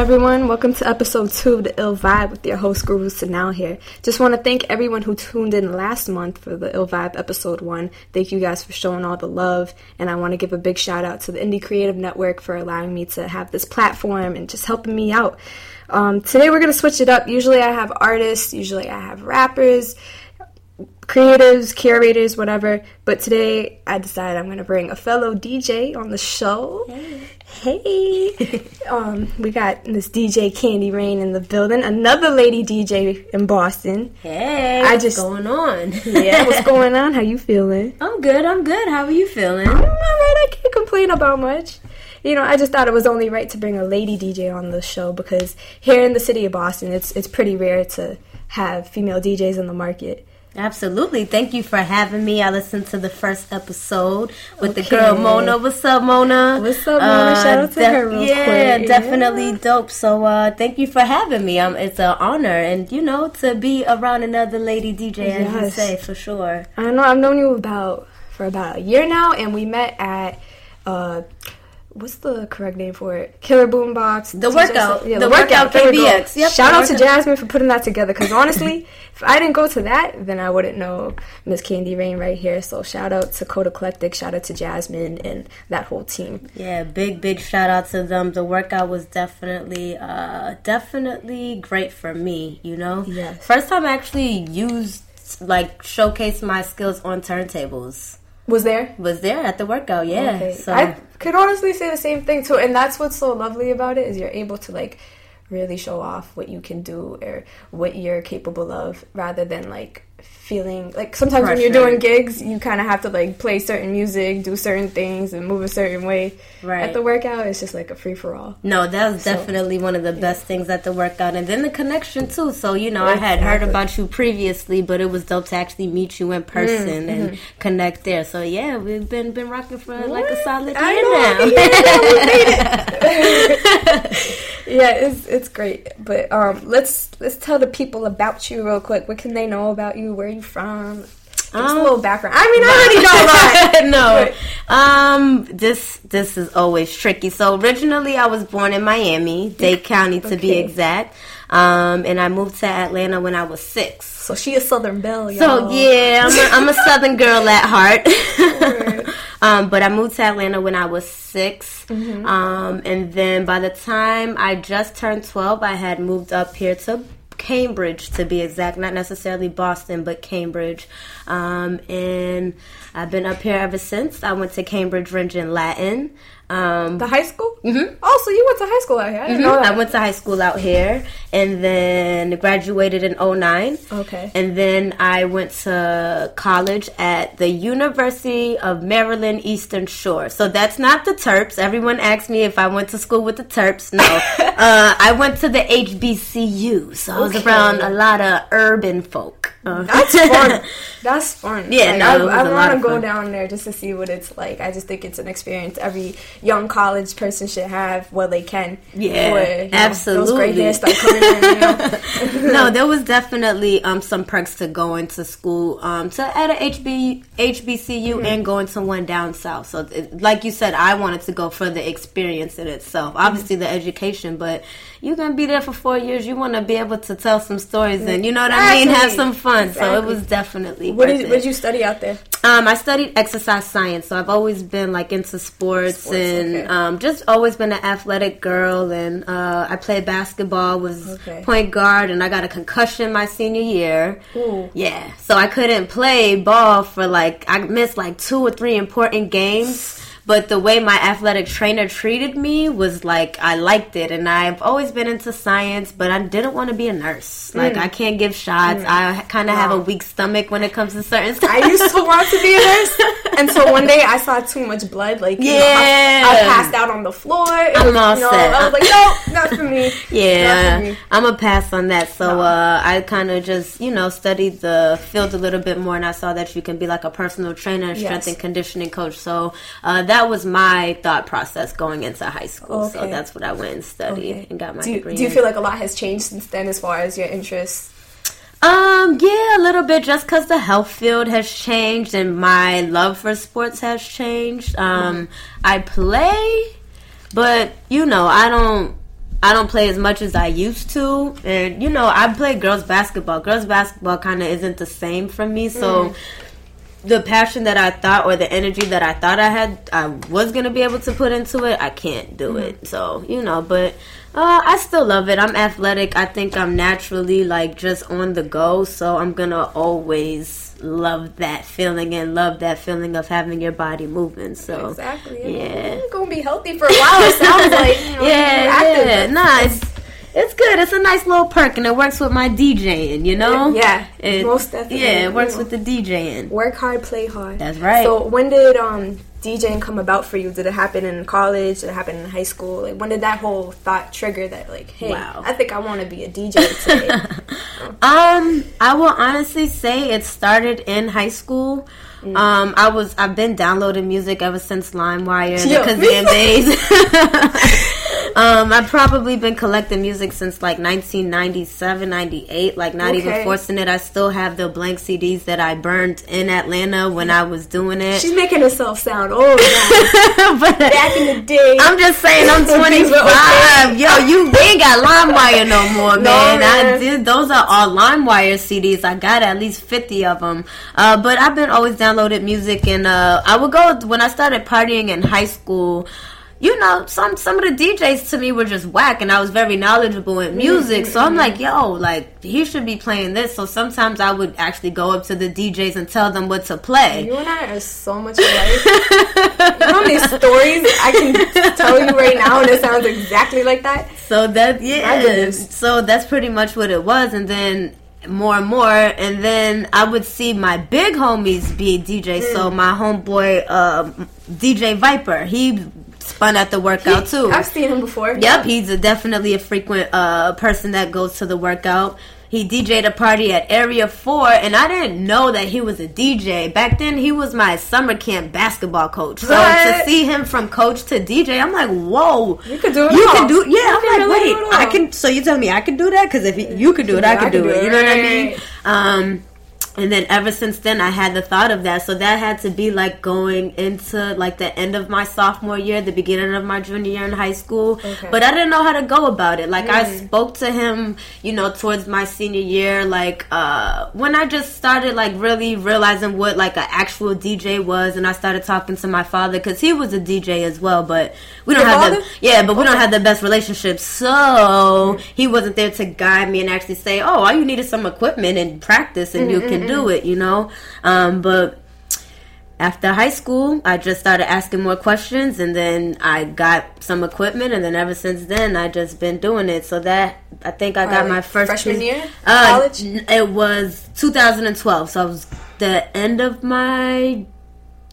everyone? Welcome to episode two of the Ill Vibe with your host Guru Sanal here. Just want to thank everyone who tuned in last month for the Ill Vibe episode one. Thank you guys for showing all the love, and I want to give a big shout out to the Indie Creative Network for allowing me to have this platform and just helping me out. Um, today we're gonna switch it up. Usually I have artists, usually I have rappers, creatives, curators, whatever. But today I decided I'm gonna bring a fellow DJ on the show. Hey, um, we got this DJ Candy Rain in the building. Another lady DJ in Boston. Hey, I what's just- going on? Yeah, what's going on? How you feeling? I'm good. I'm good. How are you feeling? I'm alright. I can't complain about much. You know, I just thought it was only right to bring a lady DJ on the show because here in the city of Boston, it's it's pretty rare to have female DJs in the market. Absolutely. Thank you for having me. I listened to the first episode with the girl Mona. What's up, Mona? Uh, What's up, Mona? Shout out to her real yeah, quick. definitely Yeah. dope. So, uh, thank you for having me. Um, it's an honor, and you know, to be around another lady DJ, as you say, for sure. I know I've known you about for about a year now, and we met at uh, what's the correct name for it? Killer Boombox. The workout. Yeah, The the, workout workout. KBX. Yep, Shout out to. Jasmine for putting that together. Because honestly, if I didn't go to that, then I wouldn't know Miss Candy Rain right here. So shout out to Code Eclectic. Shout out to Jasmine and that whole team. Yeah, big big shout out to them. The workout was definitely uh definitely great for me, you know? Yes. First time I actually used like showcased my skills on turntables. Was there? Was there at the workout, yeah. Okay. So I could honestly say the same thing too, and that's what's so lovely about it is you're able to like really show off what you can do or what you're capable of, rather than like feeling like sometimes when you're doing gigs, you kind of have to like play certain music, do certain things, and move a certain way. Right. At the workout, it's just like a free for all. no, that was So- definitely one of the best things at the workout, and then the connection too. So you know, I had heard about you previously, but it was dope to actually meet you in person Mm, and mm-hmm. connect there. So yeah, we've been been rocking for like a solid I year know, I now. can hear it now. We made it. yeah, it's it's great. But um, let's let's tell the people about you real quick. What can they know about you? Where are you from? Give us a Um, little background. I mean, I already know a lot. no. Um this this is always tricky. So originally I was born in Miami, Dade County to be exact. Um and I moved to Atlanta when I was 6. So she a Southern Belle, y'all. So yeah, I'm a, I'm a southern girl at heart. um, but I moved to Atlanta when I was 6 Mm-hmm. Um, and then by the time I just turned twelve, I had moved up here to Cambridge to be exact, not necessarily Boston, but Cambridge. Um, and I've been up here ever since. I went to Cambridge Rindge and Latin. Um, The high school? Mm-hmm. Oh, so you went to high school out here? I didn't know Mhm. that. I went to high school out here and then graduated in 09. Okay. And then I went to college at the University of Maryland Eastern Shore. So that's not the Terps. Everyone asks me if I went to school with the Terps. No. uh, I went to the HBCU. So I was Okay. around a lot of urban folk. That's fun. That's fun. Yeah, like, no, I, I want to go down there just to see what it's like. I just think it's an experience every young college person should have while they can. Yeah, before, you know, Those gray absolutely. hairs start coming in. You know? no, there was definitely um, some perks to going to school, um, to at a HB, HBCU and going to one down south. So, it, like you said, I wanted to go for the experience in itself. Obviously, the education, but you're gonna be there for four years. You want to be able to tell some stories and you know what I mean, have some fun. So it was definitely. what did what did you study out there? Um, I studied exercise science, so I've always been like into sports, Sports, and okay. um, just always been an athletic girl. And uh, I played basketball, was Okay. point guard, and I got a concussion my senior year. Ooh. Yeah, so I couldn't play ball for like I missed like two or three important games. But the way my athletic trainer treated me was like I liked it, and I've always been into science, but I didn't want to be a nurse. Like I can't give shots. I kind of have a weak stomach when it comes to certain stuff. I used to want to be a nurse and so one day I saw too much blood. Like, you know, Yeah. I, I passed out on the floor. It I'm was, all you know, set. I was like, no, not for me. Not for Yeah, me. I'm a pass on that. So No. uh, I kind of just, you know, studied the field a little bit more, and I saw that you can be like a personal trainer, strength Yes. and conditioning coach. So uh, that that was my thought process going into high school. So that's what I went and studied Okay. and got my do, you, degree. do you feel like a lot has changed since then as far as your interests? Um, yeah, a little bit just because the health field has changed and my love for sports has changed. Um, I play, but you know, I don't. I don't play as much as I used to, and you know, I play girls basketball. Girls basketball kind of isn't the same for me, so the passion that I thought or the energy that I thought I had, I was gonna be able to put into it. I can't do it. So you know, but uh, I still love it. I'm athletic. I think I'm naturally like just on the go. So I'm gonna always love that feeling and love that feeling of having your body moving. So Exactly. Yeah. You're gonna be healthy for a while. It sounds like. You know, yeah, yeah. Nah, it's it's good. It's a nice little perk, and it works with my DJing. You know. Yeah, It, most definitely, Yeah, it works you know. with the DJing. Work hard, play hard. That's right. So when did um DJing come about for you? Did it happen in college? Did it happen in high school? Like when did that whole thought trigger that like, hey, Wow. I think I want to be a DJ today? Um, I will honestly say it started in high school. Mm. Um, I was I've been downloading music ever since LimeWire the Kazaa days. um, I've probably been collecting music since like 1997, 98. Like not even forcing it. I still have the blank CDs that I burned in Atlanta when I was doing it. She's making herself sound old. but Back in the day, I'm just saying I'm 25. Yo, you ain't got LimeWire no more, No, man. I did. Those are all LimeWire CDs. I got at least 50 of them. Uh, but I've been always downloaded music, and uh, I would go when I started partying in high school. You know, some some of the DJs to me were just whack, and I was very knowledgeable in music. So I'm like, yo, like he should be playing this. So sometimes I would actually go up to the DJs and tell them what to play. you and I are so much alike. you know how many stories I can tell you right now, and it sounds exactly like that. So that yeah. So that's pretty much what it was, and then more and more, and then I would see my big homies be dj Mm. So my homeboy um, DJ Viper, he spun at the workout too. I've seen him before. Yep, he's a, definitely a frequent uh, person that goes to the workout. He DJ'd a party at Area 4, and I didn't know that he was a DJ. Back then, he was my summer camp basketball coach. So to What? see him from coach to DJ, I'm like, whoa. You could do it You all. can do Yeah, You I'm like, really wait, I can. So you tell me I can do that? Because if you could do it, I could do it. You know what I mean? Um, and then ever since then, I had the thought of that. So that had to be like going into like the end of my sophomore year, the beginning of my junior year in high school. Okay. But I didn't know how to go about it. Like I mm. spoke to him, you know, towards my senior year, like uh, when I just started like really realizing what like an actual DJ was, and I started talking to my father because he was a DJ as well. But we don't Your have the yeah, but we don't have the best relationship. So he wasn't there to guide me and actually say, "Oh, all you need is some equipment and practice, and you can mm, mm, do it." You know, um, but after high school, I just started asking more questions, and then I got some equipment, and then ever since then, I just been doing it. So that I think I got Alright, my first freshman year? Uh, College? It was 2012, so I was the end of my.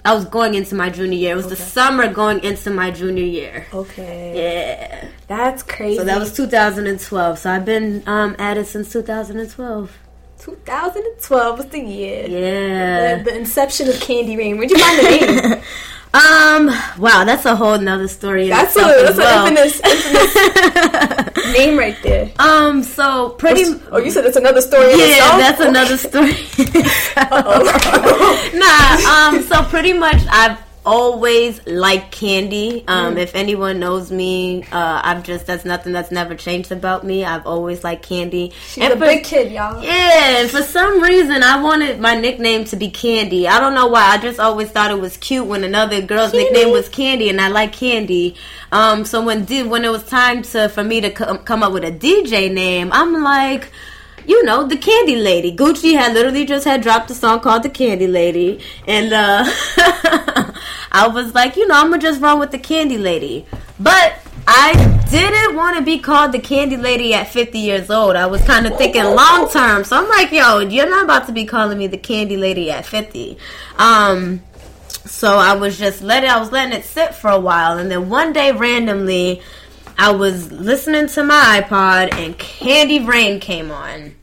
I was going into my junior year. It was the summer going into my junior year. Okay. Yeah. That's crazy. So that was 2012. So I've been um, at it since 2012. 2012 was the year. Yeah. The, the inception of Candy Rain. Where'd you find the name? Um. Wow, that's a whole nother story. In That's a that's well. an infamous, infamous name right there. Um. So pretty. Oh, you said it's another story. Yeah, that's another story. nah. Um. So pretty much, I've always liked candy. Um. Mm. If anyone knows me, uh, I've just that's nothing that's never changed about me. I've always liked candy. She's a for- big kid, y'all. Yeah, and for some reason I wanted my nickname to be Candy. I don't know why. I just always thought it was cute when another girl's Candy. nickname was Candy, and I like Candy. Um, so when did when it was time to for me to come, come up with a DJ name, I'm like. You know, the Candy Lady. Gucci had literally just had dropped a song called The Candy Lady. And uh I was like, you know, I'm gonna just run with the Candy Lady. But I didn't want to be called the Candy Lady at 50 years old. I was kind of thinking long term. So I'm like, yo, you're not about to be calling me the Candy Lady at 50. Um, so I was just letting, I was letting it sit for a while. And then one day, randomly, I was listening to my iPod and Candy Rain came on.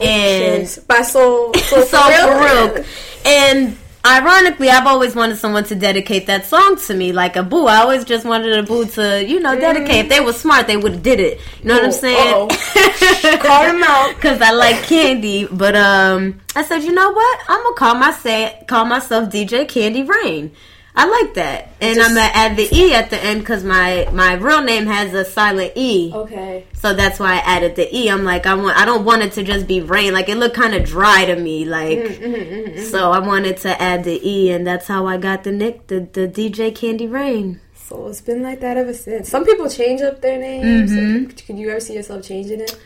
And Yes. By Soul, Soul, for Real. And ironically, I've always wanted someone to dedicate that song to me, like a boo. I always just wanted a boo to, you know, dedicate. If they were smart, they would have did it. You know what I'm saying? Call them out. Cause I like candy, but um, I said, you know what? I'm gonna call myself call myself DJ Candy Rain. I like that, and Just- I'm gonna add the e at the end because my my real name has a silent e. Okay. So that's why I added the e. I'm like, I want, I don't want it to just be rain. Like it looked kind of dry to me. Like, Mm-hmm, so I wanted to add the e, and that's how I got the nick, the the DJ Candy Rain. So it's been like that ever since. Some people change up their names. Mm-hmm. Could you ever see yourself changing it?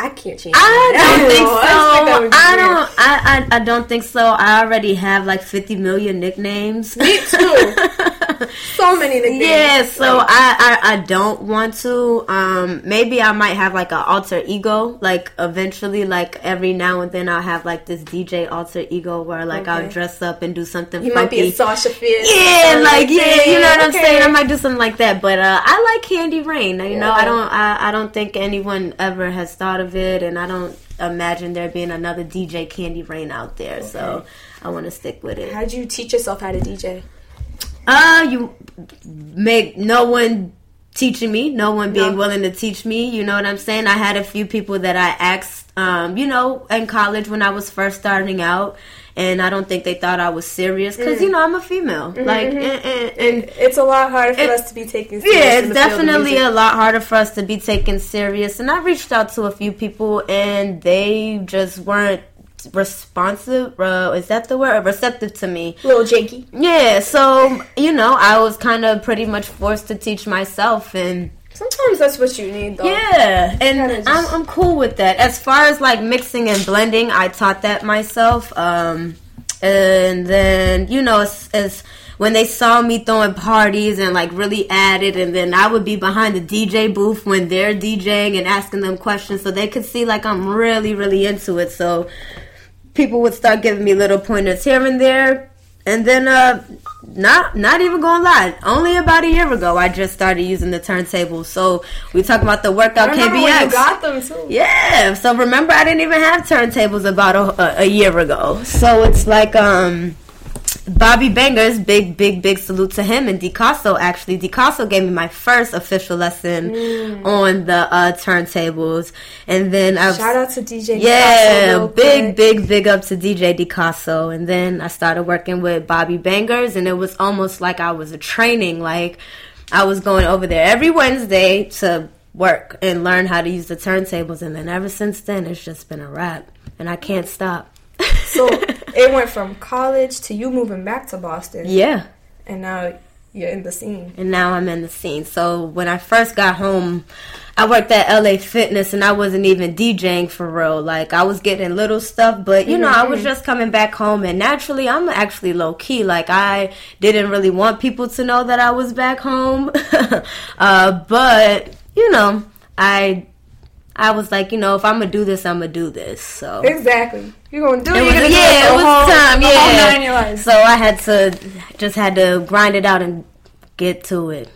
I can't change. I don't think so. I, think that would be I don't. I, I I don't think so. I already have like 50 million nicknames. Me too. so many nicknames. Yeah, so Like, I, I I don't want to. Um, maybe I might have like an alter ego. Like eventually, like every now and then, I'll have like this DJ alter ego where like I'll dress up and do something. you funky. might be a Sasha Fierce. Yeah, like yeah, you know what I'm saying. I might do something like that, but uh, I like Candy Rain. You know, I don't. I, I don't think anyone ever has thought of it, and I don't imagine there being another DJ Candy Rain out there. So I want to stick with it. How'd you teach yourself how to DJ? Uh, you make no one teaching me, no one being No. willing to teach me. You know what I'm saying? I had a few people that I asked, um, you know, in college when I was first starting out. And I don't think they thought I was serious because mm. you know I'm a female. Mm-hmm, like, mm-hmm. and, and, and It's a lot harder for It- us to be taken serious. yeah, it's the field of definitely a lot harder for us to be taken serious. And I reached out to a few people, and they just weren't responsive. Uh, is that the word? Receptive to me. a little janky. Yeah, so you know, I was kind of pretty much forced to teach myself, and Sometimes that's what you need, though. yeah, and just- I'm I'm cool with that. As far as like mixing and blending, I taught that myself. Um, and then you know, as, as when they saw me throwing parties and like really added, and then I would be behind the DJ booth when they're DJing and asking them questions, so they could see like I'm really really into it. So people would start giving me little pointers here and there, and then uh, not not even gonna lie, only about a year ago I just started using the turntables. So we talk about the I workout when KBX. you got them, too. Yeah, so remember I didn't even have turntables about a, a, a year ago. So it's like um Bobby Bangers, big big big salute to him and DiCasso actually. DiCasso gave me my first official lesson Mm. on the uh turntables. And then I Shout out to DJ. yeah, big, quick. big, big up to DJ DiCasso. And then I started working with Bobby Bangers, and it was almost like I was a training. Like I was going over there every Wednesday to work and learn how to use the turntables. And then ever since then, it's just been a wrap, and I can't stop. So it went from college to you moving back to Boston, yeah. and now you're in the scene. and now I'm in the scene. So when I first got home, I worked at LA Fitness and I wasn't even DJing for real. Like I was getting little stuff, but you know, I was just coming back home and naturally I'm actually low key. Like I didn't really want people to know that I was back home. uh, but you know, I I was like, you know, if I'm gonna do this, I'm gonna do this. So Exactly. You're gonna do it. it You're was, gonna do yeah, it, it was whole, time. Yeah. So I had to just had to grind it out and get to it.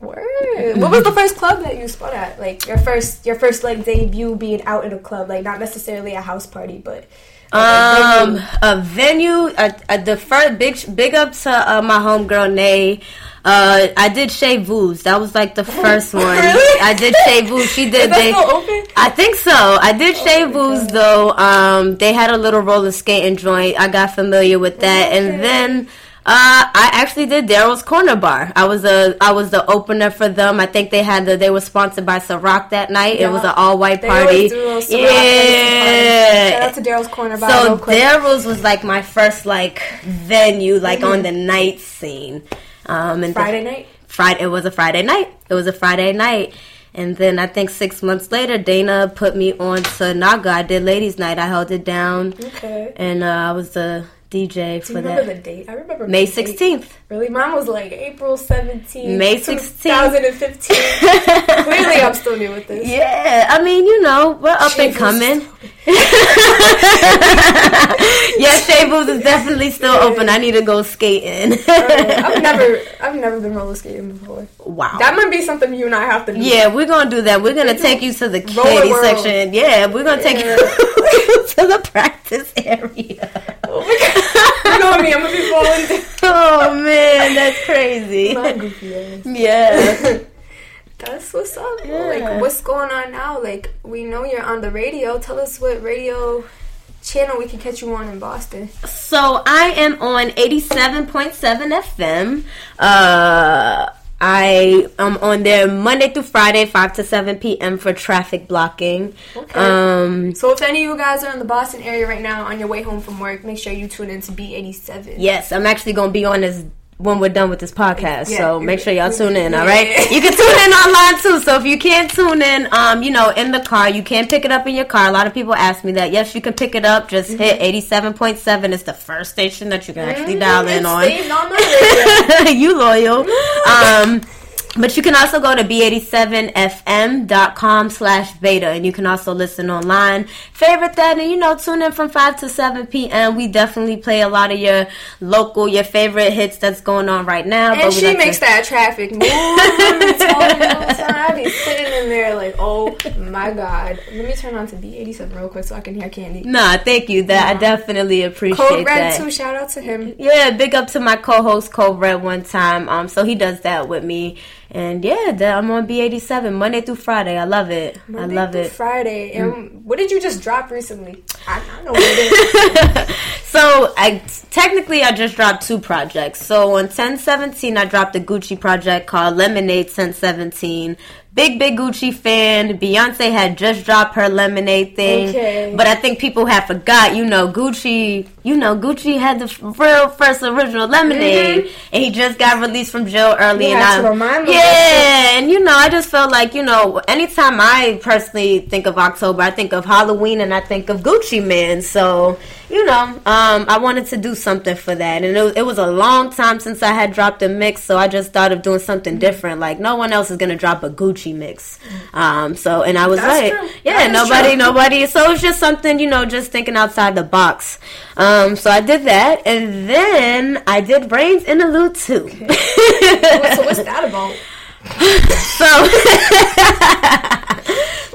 Word. What was the first club that you spun at? Like your first, your first like debut being out in a club, like not necessarily a house party, but like, a Um, venue. a venue. Uh, uh, the first big big up to uh, my homegirl Nay. Uh, I did Chez Vous. That was like the first one. Really? I did Chez Vous. She did. Is that they, still open? I think so. I did Chez my Vus though. Um, they had a little roller skating joint. I got familiar with that, Okay. and then. Uh, I actually did Darryl's Corner Bar. I was a I was the opener for them. I think they had the they were sponsored by Ciroc that night. It was an all white party. always do those Ciroc Edison. Shout out to Darryl's Corner Bar So. Darryl's was like my first like venue, like on the night scene. Um, and the- Friday night. Friday. It was a Friday night. It was a Friday night. And then I think six months later, Dana put me on to Naga. I did ladies' night. I held it down, Okay. and uh, I was the DJ Do you for remember that. the date? I remember May sixteenth. Really, mine was like April seventeenth, May 16th. 2015. Clearly, I'm still new with this. Yeah, I mean, you know, we're up and coming. yeah, Chez Vous is definitely still open. I need to go skating. I've never, I've never been roller skating before. wow. That might be something you and I have to do. Yeah, we're gonna do that. We're gonna take you to the kitty section. Yeah, we're gonna take Yeah. you to the practice area. Oh we're gonna me. I'm gonna be falling down. oh man, that's crazy. My goofy ass. Yeah. That's what's up. Yeah. Like, what's going on now? Like, we know you're on the radio. Tell us what radio channel we can catch you on in Boston. So I am on 87.7 FM. Uh, I am on there Monday through Friday, 5 to 7 p.m. for traffic blocking. Okay. Um, So if any of you guys are in the Boston area right now on your way home from work, make sure you tune in to B87. yes, I'm actually going to be on this when we're done with this podcast. Yeah. So make sure y'all tune in, all right? Yeah. You can tune in online too. So if you can't tune in, um, you know, in the car, you can pick it up in your car. A lot of people ask me that. Yes, you can pick it up. Just hit 87.7. It's the first station that you can actually dial in It's on. on you loyal. Um, but you can also go to b87fm.com slash beta and you can also listen online. Favorite that and you know, tune in from 5 to 7 p.m. We definitely play a lot of your local, your favorite hits that's going on right now. And she like to- makes that traffic move. I be sitting in there like, oh my god. Let me turn on to B87 real quick so I can hear Candy. Nah, thank you. That I definitely appreciate Code Red that. too. Shout out to him. Yeah, big up to my co-host Cole Red one time. Um, so he does that with me, and yeah, I'm on B87 Monday through Friday. I love it. Monday I love through it. Friday. Mm. And what did you just drop recently? I, I know what it is. So I technically I just dropped two projects. So on 1017 I dropped a Gucci project called Lemonade 1017. Big big Gucci fan. Beyonce had just dropped her Lemonade thing, Okay. but I think people have forgot. You know Gucci. You know Gucci had the real first original Lemonade, mm-hmm. and he just got released from jail early. You and I, remind them yeah, and you know I just felt like you know anytime I personally think of October, I think of Halloween and I think of Gucci Mane. So you know, um, I wanted to do something for that, and it was, it was a long time since I had dropped a mix, so I just thought of doing something different. Like no one else is gonna drop a Gucci mix, um, so and I was That's like, true. yeah, nobody, true. nobody. So it's just something, you know, just thinking outside the box. Um, so I did that, and then I did Brains in Interlude too. so what's that about? so.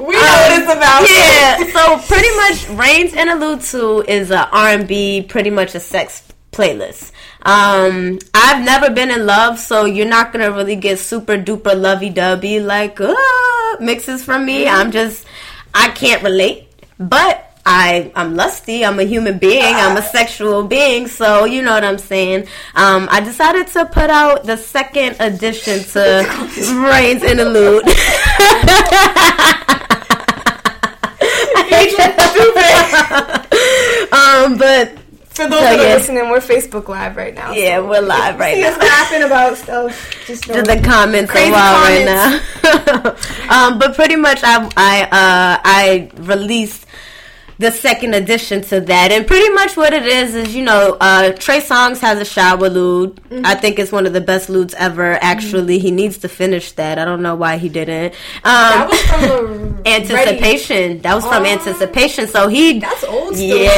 We know what it's about. yeah. So pretty much, Rain's Interlude Two is a R and B, pretty much a sex playlist. Um, I've never been in love, so you're not gonna really get super duper lovey dovey like uh, mixes from me. I'm just, I can't relate, but. I, I'm lusty. I'm a human being. I'm a sexual being. So you know what I'm saying. Um, I decided to put out the second edition to Rain's Interlude. um, but For those So, that are yeah. listening, we're Facebook Live right now. yeah, so we're live right See us laughing about stuff. Just know. The comments are wild right now. um, but pretty much, I I uh, I released the second addition to that, and pretty much what it is is you know uh, Trey Songz has a shower lewd. Mm-hmm. I think it's one of the best lewds ever. Actually, he needs to finish that. I don't know why he didn't. Um, that was from the anticipation. That was from Oh. anticipation. So he That's old yeah.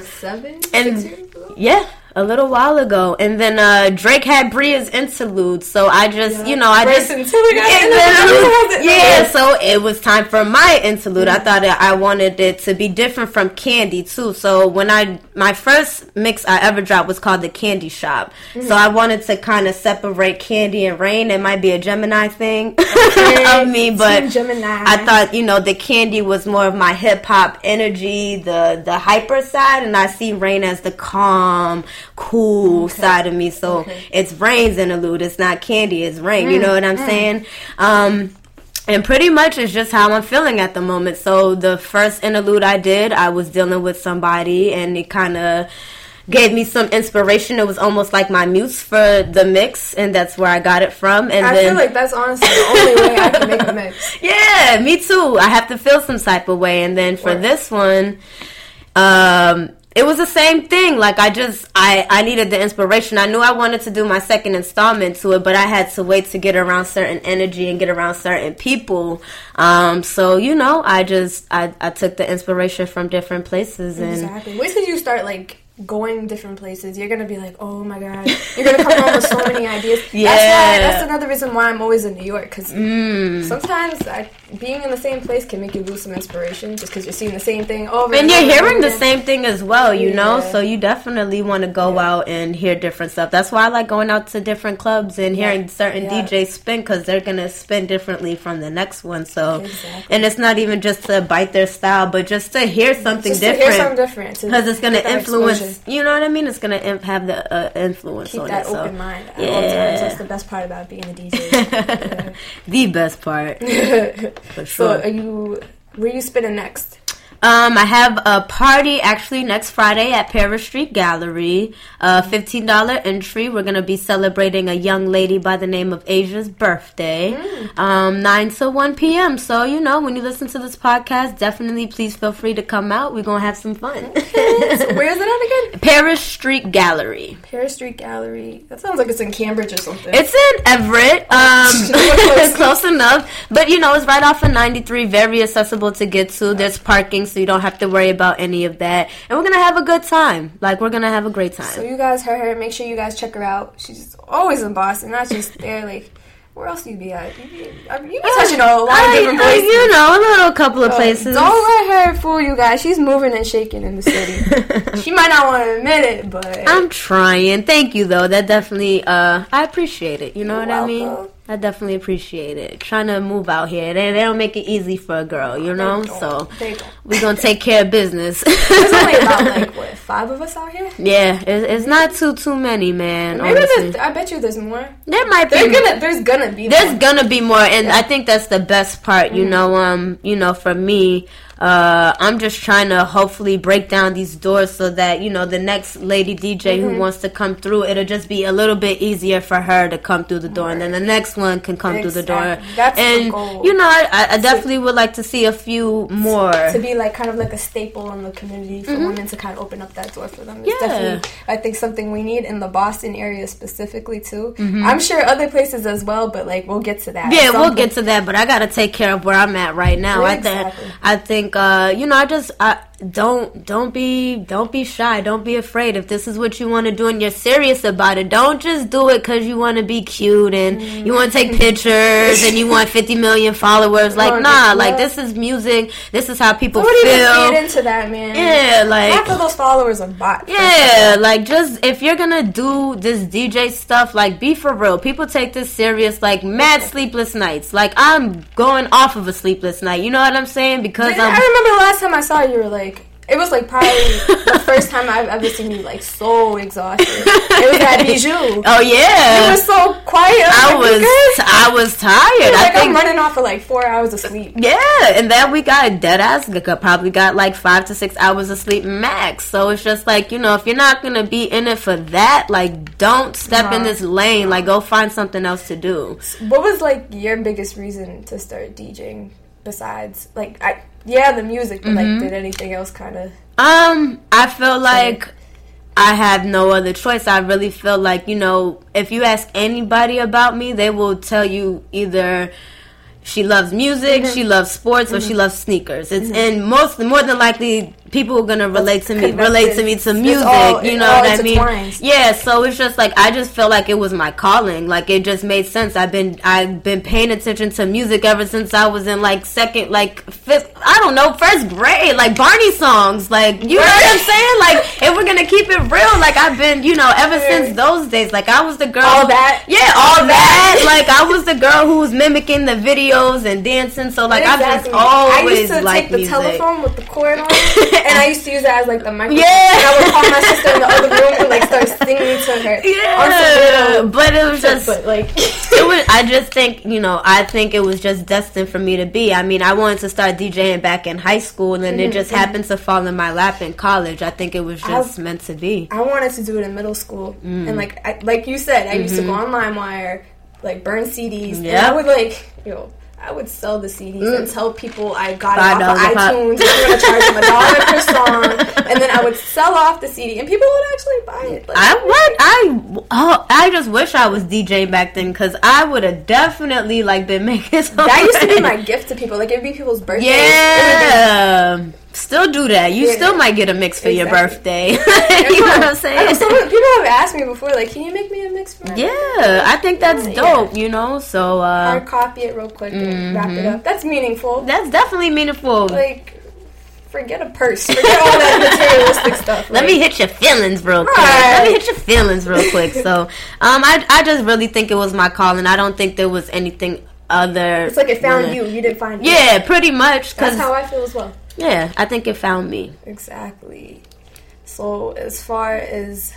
Seven, And- six years ago. Yeah, a little while ago. And then uh Drake had Bria's interlude. So I just, you know, I just got Yeah, interlude. yeah, so it was time for my interlude. I thought that I wanted it to be different from Candy too. So when I my first mix I ever dropped was called the Candy Shop. So I wanted to kind of separate Candy and Rain. It might be a Gemini thing of me, but. I thought you know the Candy was more of my hip hop energy, the the hyper side, and I see Rain as the calm, cool side of me. So it's Rain's interlude. It's not Candy. It's Rain. You know what I'm saying? Um, and pretty much it's just how I'm feeling at the moment. So the first interlude I did, I was dealing with somebody, and it kind of gave me some inspiration. It was almost like my muse for the mix, and that's where I got it from. And I then feel like that's honestly the only way I can make a mix. yeah, me too. I have to feel some type of way. And then for this one, um, it was the same thing. Like I just, I, I needed the inspiration. I knew I wanted to do my second installment to it, but I had to wait to get around certain energy and get around certain people. Um, so you know, I just, I, I took the inspiration from different places and. Exactly. When did you start like going different places, you're gonna be like, oh my god, you're gonna come home with so many ideas. That's Yeah. why. That's another reason why I'm always in New York because Mm. sometimes I, being in the same place can make you lose some inspiration just because you're seeing the same thing over. And you're over hearing the same thing as well, you know. So you definitely want to go out and hear different stuff. That's why I like going out to different clubs and hearing certain Yeah. DJs spin because they're gonna spin differently from the next one. So, Exactly. and it's not even just to bite their style, but just to hear something Just hear different. something different because it's gonna influence. You know what I mean? It's gonna have the uh, influence Keep on that it. So open mind at all times. yeah, That's the best part about being a DJ. the best part Yeah. for so, sure. are you? Where you spinning next? Um, I have a party actually next Friday at Paris Street Gallery. Uh, fifteen dollar entry. We're gonna be celebrating a young lady by the name of Asia's birthday. Um, nine to one p.m. So you know, when you listen to this podcast, definitely please feel free to come out. We're gonna have some fun. So where is it at again? Paris Street Gallery. Paris Street Gallery. That sounds like it's in Cambridge or something. It's in Everett. Um, close enough. But you know, it's right off of 93. Very accessible to get to. There's parking, so you don't have to worry about any of that. And we're gonna have a good time. Like we're gonna have a great time. So you guys heard her. Make sure you guys check her out. She's always in Boston, not just there. Like, where else you be at? You be, I mean, you be uh, touching a lot of different places. you know, a little couple of uh, places. Don't let her fool you guys. She's moving and shaking in the city. she might not want to admit it, but I'm trying. Thank you though. That definitely uh I appreciate it. You know You're what I mean? I definitely appreciate it. Trying to move out here. They, they don't make it easy for a girl, you know? So we're gonna take care of business. there's only about like what five of us out here. Yeah, it's, it's not too too many, man. Maybe honestly. I bet you there's more. there might be There's gonna, there's gonna be. there's more. gonna be more, and I think that's the best part. Mm-hmm. You know, um, you know, for me, uh, I'm just trying to hopefully break down these doors so that you know the next lady DJ Mm-hmm. who wants to come through, it'll just be a little bit easier for her to come through the door, and then the next one can come through the door. Exactly. That's the and goal. you know, I, I definitely would like to see a few more. to be like kind of like a staple in the community for women to kind of open up that door for them. It's Mm-hmm. Yeah. definitely I think something we need in the Boston area specifically too. Mm-hmm. I'm sure other places as well, but like we'll get to that. Yeah, we'll point. get to that, but I gotta take care of where I'm at right now. I Exactly. think, I think, uh, you know, I just, I don't, don't be, don't be shy, don't be afraid. If this is what you want to do and you're serious about it, don't just do it because you want to be cute and you want to take mm-hmm. pictures and you want 50 million followers. Like, Oh, nah, like this is music. This is how people feel. feed into that, man. Yeah, like half of those followers are bots. yeah, like just if you're gonna do this DJ stuff, like be for real. People take this serious, like mad sleepless nights. Like I'm going off of a sleepless night. You know what I'm saying? Because I remember the last time I saw you, you were like. It was like probably the first time I've ever seen you like so exhausted. It was at Bijou. oh You yeah, were so quiet. I like, was. I was tired. I like I'm running off for like four hours of sleep. yeah, and then we got dead ass. Probably got like five to six hours of sleep max. So it's just like you know, if you're not gonna be in it for that, like don't step in this lane. Like go find something else to do. What was like your biggest reason to start DJing besides like I yeah the music but Mm-hmm. like did anything else kind of Um, I feel like I have no other choice. I really feel like, you know, if you ask anybody about me, they will tell you either she loves music, Mm-hmm. she loves sports, or she loves sneakers. It's and most more than likely people are gonna relate to me relate to me to music. all- you know all what I mean? Yeah, so it's just like I just felt like it was my calling. Like it just made sense. I've been I've been paying attention to music ever since I was in like second like fifth I don't know, first grade, like Barney songs. Like you know what I'm saying? Like if we're gonna keep it real, like I've been, you know, ever since those days. Like I was the girl All that? Yeah, all that. like I was the girl who was mimicking the videos and dancing. So like I've just Exactly. I always used to liked take the music. telephone with the cord on it, and I used to use it as like the microphone. Yeah. And I would call my sister in the other room and like start singing to her. Yeah, but it was just but like it was I just think, you know, I think it was just destined for me to be. I mean, I wanted to start DJing back in high school and then it just happened to fall in my lap in college. I think it was just meant to be. I wanted to do it in middle school, Mm. and like I, like you said, I used to go on LimeWire, like burn CDs, and Mm-hmm. I would like you know. I would sell the CDs mm. and tell people I got it off of iTunes. I'm gonna charge them a dollar per song, and then I would sell off the CD, and people would actually buy it. Like, I would I oh I just wish I was DJ back then because I would have definitely like been making some that used to be my gift to people. Like it'd be people's birthdays. It would be Yeah. Still do that. You Yeah. still might get a mix for your birthday. you know what I'm saying? some people have asked me before, like, can you make me a mix for my birthday? Yeah, I think that's Yeah. dope. You know, so Hard uh, copy it real quick and wrap Mm-hmm. it up. That's meaningful. that's definitely meaningful. like, forget a purse. Forget all that materialistic stuff. Let me hit your feelings real quick. Right. Let me hit your feelings real quick. So, um, I I just really think it was my calling. I don't think there was anything other. It's like it found than- you. You didn't find it. Yeah, pretty much. That's how I feel as well. Yeah, I think it found me. Exactly. So, as far as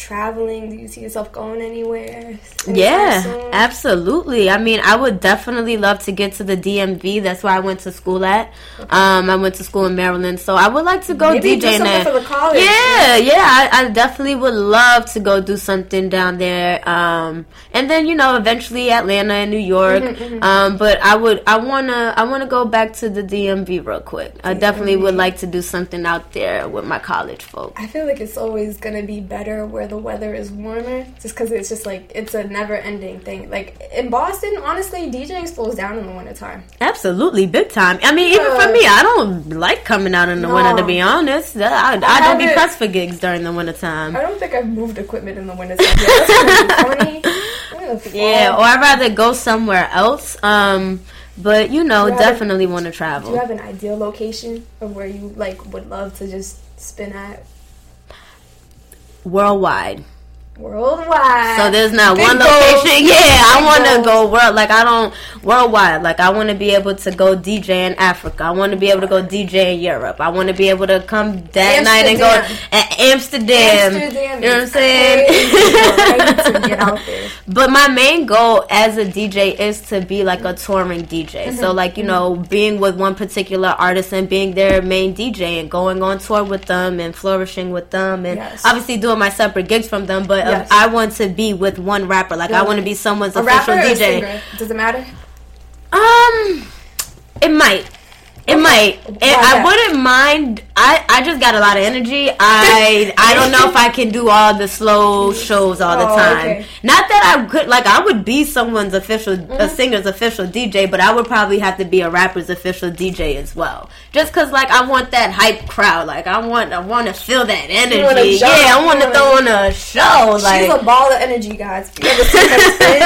traveling, do you see yourself going anywhere? Yeah, soon? absolutely. I mean, I would definitely love to get to the DMV. That's where I went to school at. Um, I went to school in Maryland, so I would like to go Maybe something there. for the college. Yeah, yeah, I, I definitely would love to go do something down there. Um, and then you know, eventually Atlanta and New York. Mm-hmm, Um, but I would, I wanna, I wanna go back to the DMV real quick. I definitely would like to do something out there with my college folks. I feel like it's always gonna be better where the weather is warmer, just because it's just like it's a never-ending thing. Like in Boston, honestly, DJing slows down in the wintertime. Absolutely, big time. I mean, even for me, I don't like coming out in the winter. To be honest, I, I, don't be pressed for gigs during the wintertime. I don't think I've moved equipment in the wintertime. yet. That's gonna funny. I'm gonna fall. Yeah, or I'd rather go somewhere else. Um, but you know, You definitely want to travel Do travel. you have an ideal location of where you like would love to just spin at Worldwide. Worldwide? So there's not Big one goals. location. Yeah, I want to go world. Like I don't worldwide. Like I want to be able to go DJ in Africa. I want to be able to go DJ in Europe. I want to be able to come that night and go Amsterdam. at Amsterdam. Amsterdam You know what I'm saying? crazy, bro. I need to get out there. But my main goal as a DJ is to be like a touring DJ. Mm-hmm. So like, you know, being with one particular artist and being their main DJ and going on tour with them and flourishing with them and Yes. obviously doing my separate gigs from them, but um, Yes. I want to be with one rapper. Like I want to be someone's A official DJ. Does it matter? Um it might. It might. Why I wouldn't mind. I, I just got a lot of energy. I I don't know if I can do all the slow shows all the Oh, time. okay. Not that I could like I would be someone's official Mm-hmm. a singer's official DJ, but I would probably have to be a rapper's official DJ as well. Just cuz like I want that hype crowd. Like I want I want to feel that energy. Yeah, I want to throw on a show like She's a ball of energy, guys. You ever seen her spin?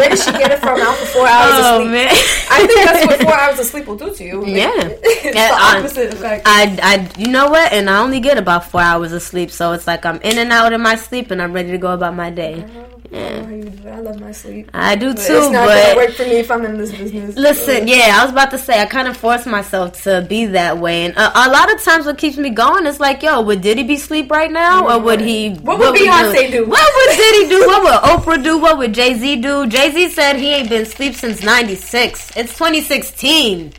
Where did she get it from? Out for four hours Oh of sleep. man. I think that's what four hours of sleep will do to you. Like, Yeah. it's the I- opposite effect. I, I, you know what? And I only get about four hours of sleep, so it's like I'm in and out of my sleep, and I'm ready to go about my day. I don't know how you do it. I love my sleep. I do But too, it's not but gonna work for me if I'm in this business. listen, yeah, I was about to say I kind of force myself to be that way, and a, a lot of times what keeps me going is like, yo, would Diddy be sleep right now, or would he? What would he Beyonce do? What would Diddy do? What would Oprah do? What would Jay Z do? Jay Z said he ain't been sleep since '96. It's 2016.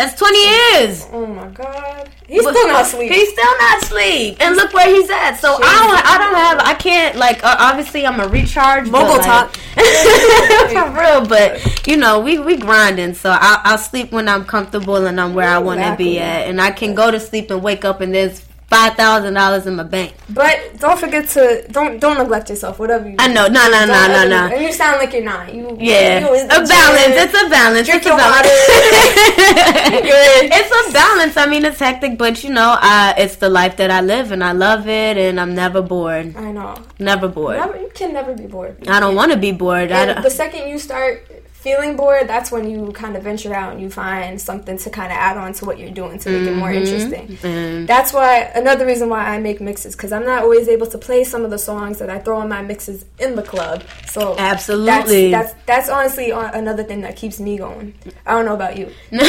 That's 20 years. Oh my god, he's still not asleep. He's still not asleep, and look where he's at. So I don't, I don't have, I can't like. Uh, obviously, I'm a recharge. but, Mogul like- talk. for real. But you know, we we grinding. So I, I'll sleep when I'm comfortable and I'm where I want to be at, and I can go to sleep and wake up and there's five thousand dollars in my bank. But don't forget to don't don't neglect yourself. Whatever you. I know, no, no, no, no, no. And you sound like you're not. You Yeah, you in a balance. It's a balance. Drink it's a balance. Good. It's a balance. I mean, it's hectic, but you know, I, it's the life that I live, and I love it, and I'm never bored. I know. Never bored. Never, you can never be bored. I don't want to be bored. I And don't, the second you start feeling bored, that's when you kind of venture out and you find something to kind of add on to what you're doing to make it more Mm-hmm. interesting. and That's why another reason why I make mixes because I'm not always able to play some of the songs that I throw in my mixes in the club. So Absolutely. that's that's, that's honestly another thing that keeps me going. I don't know about you. nah,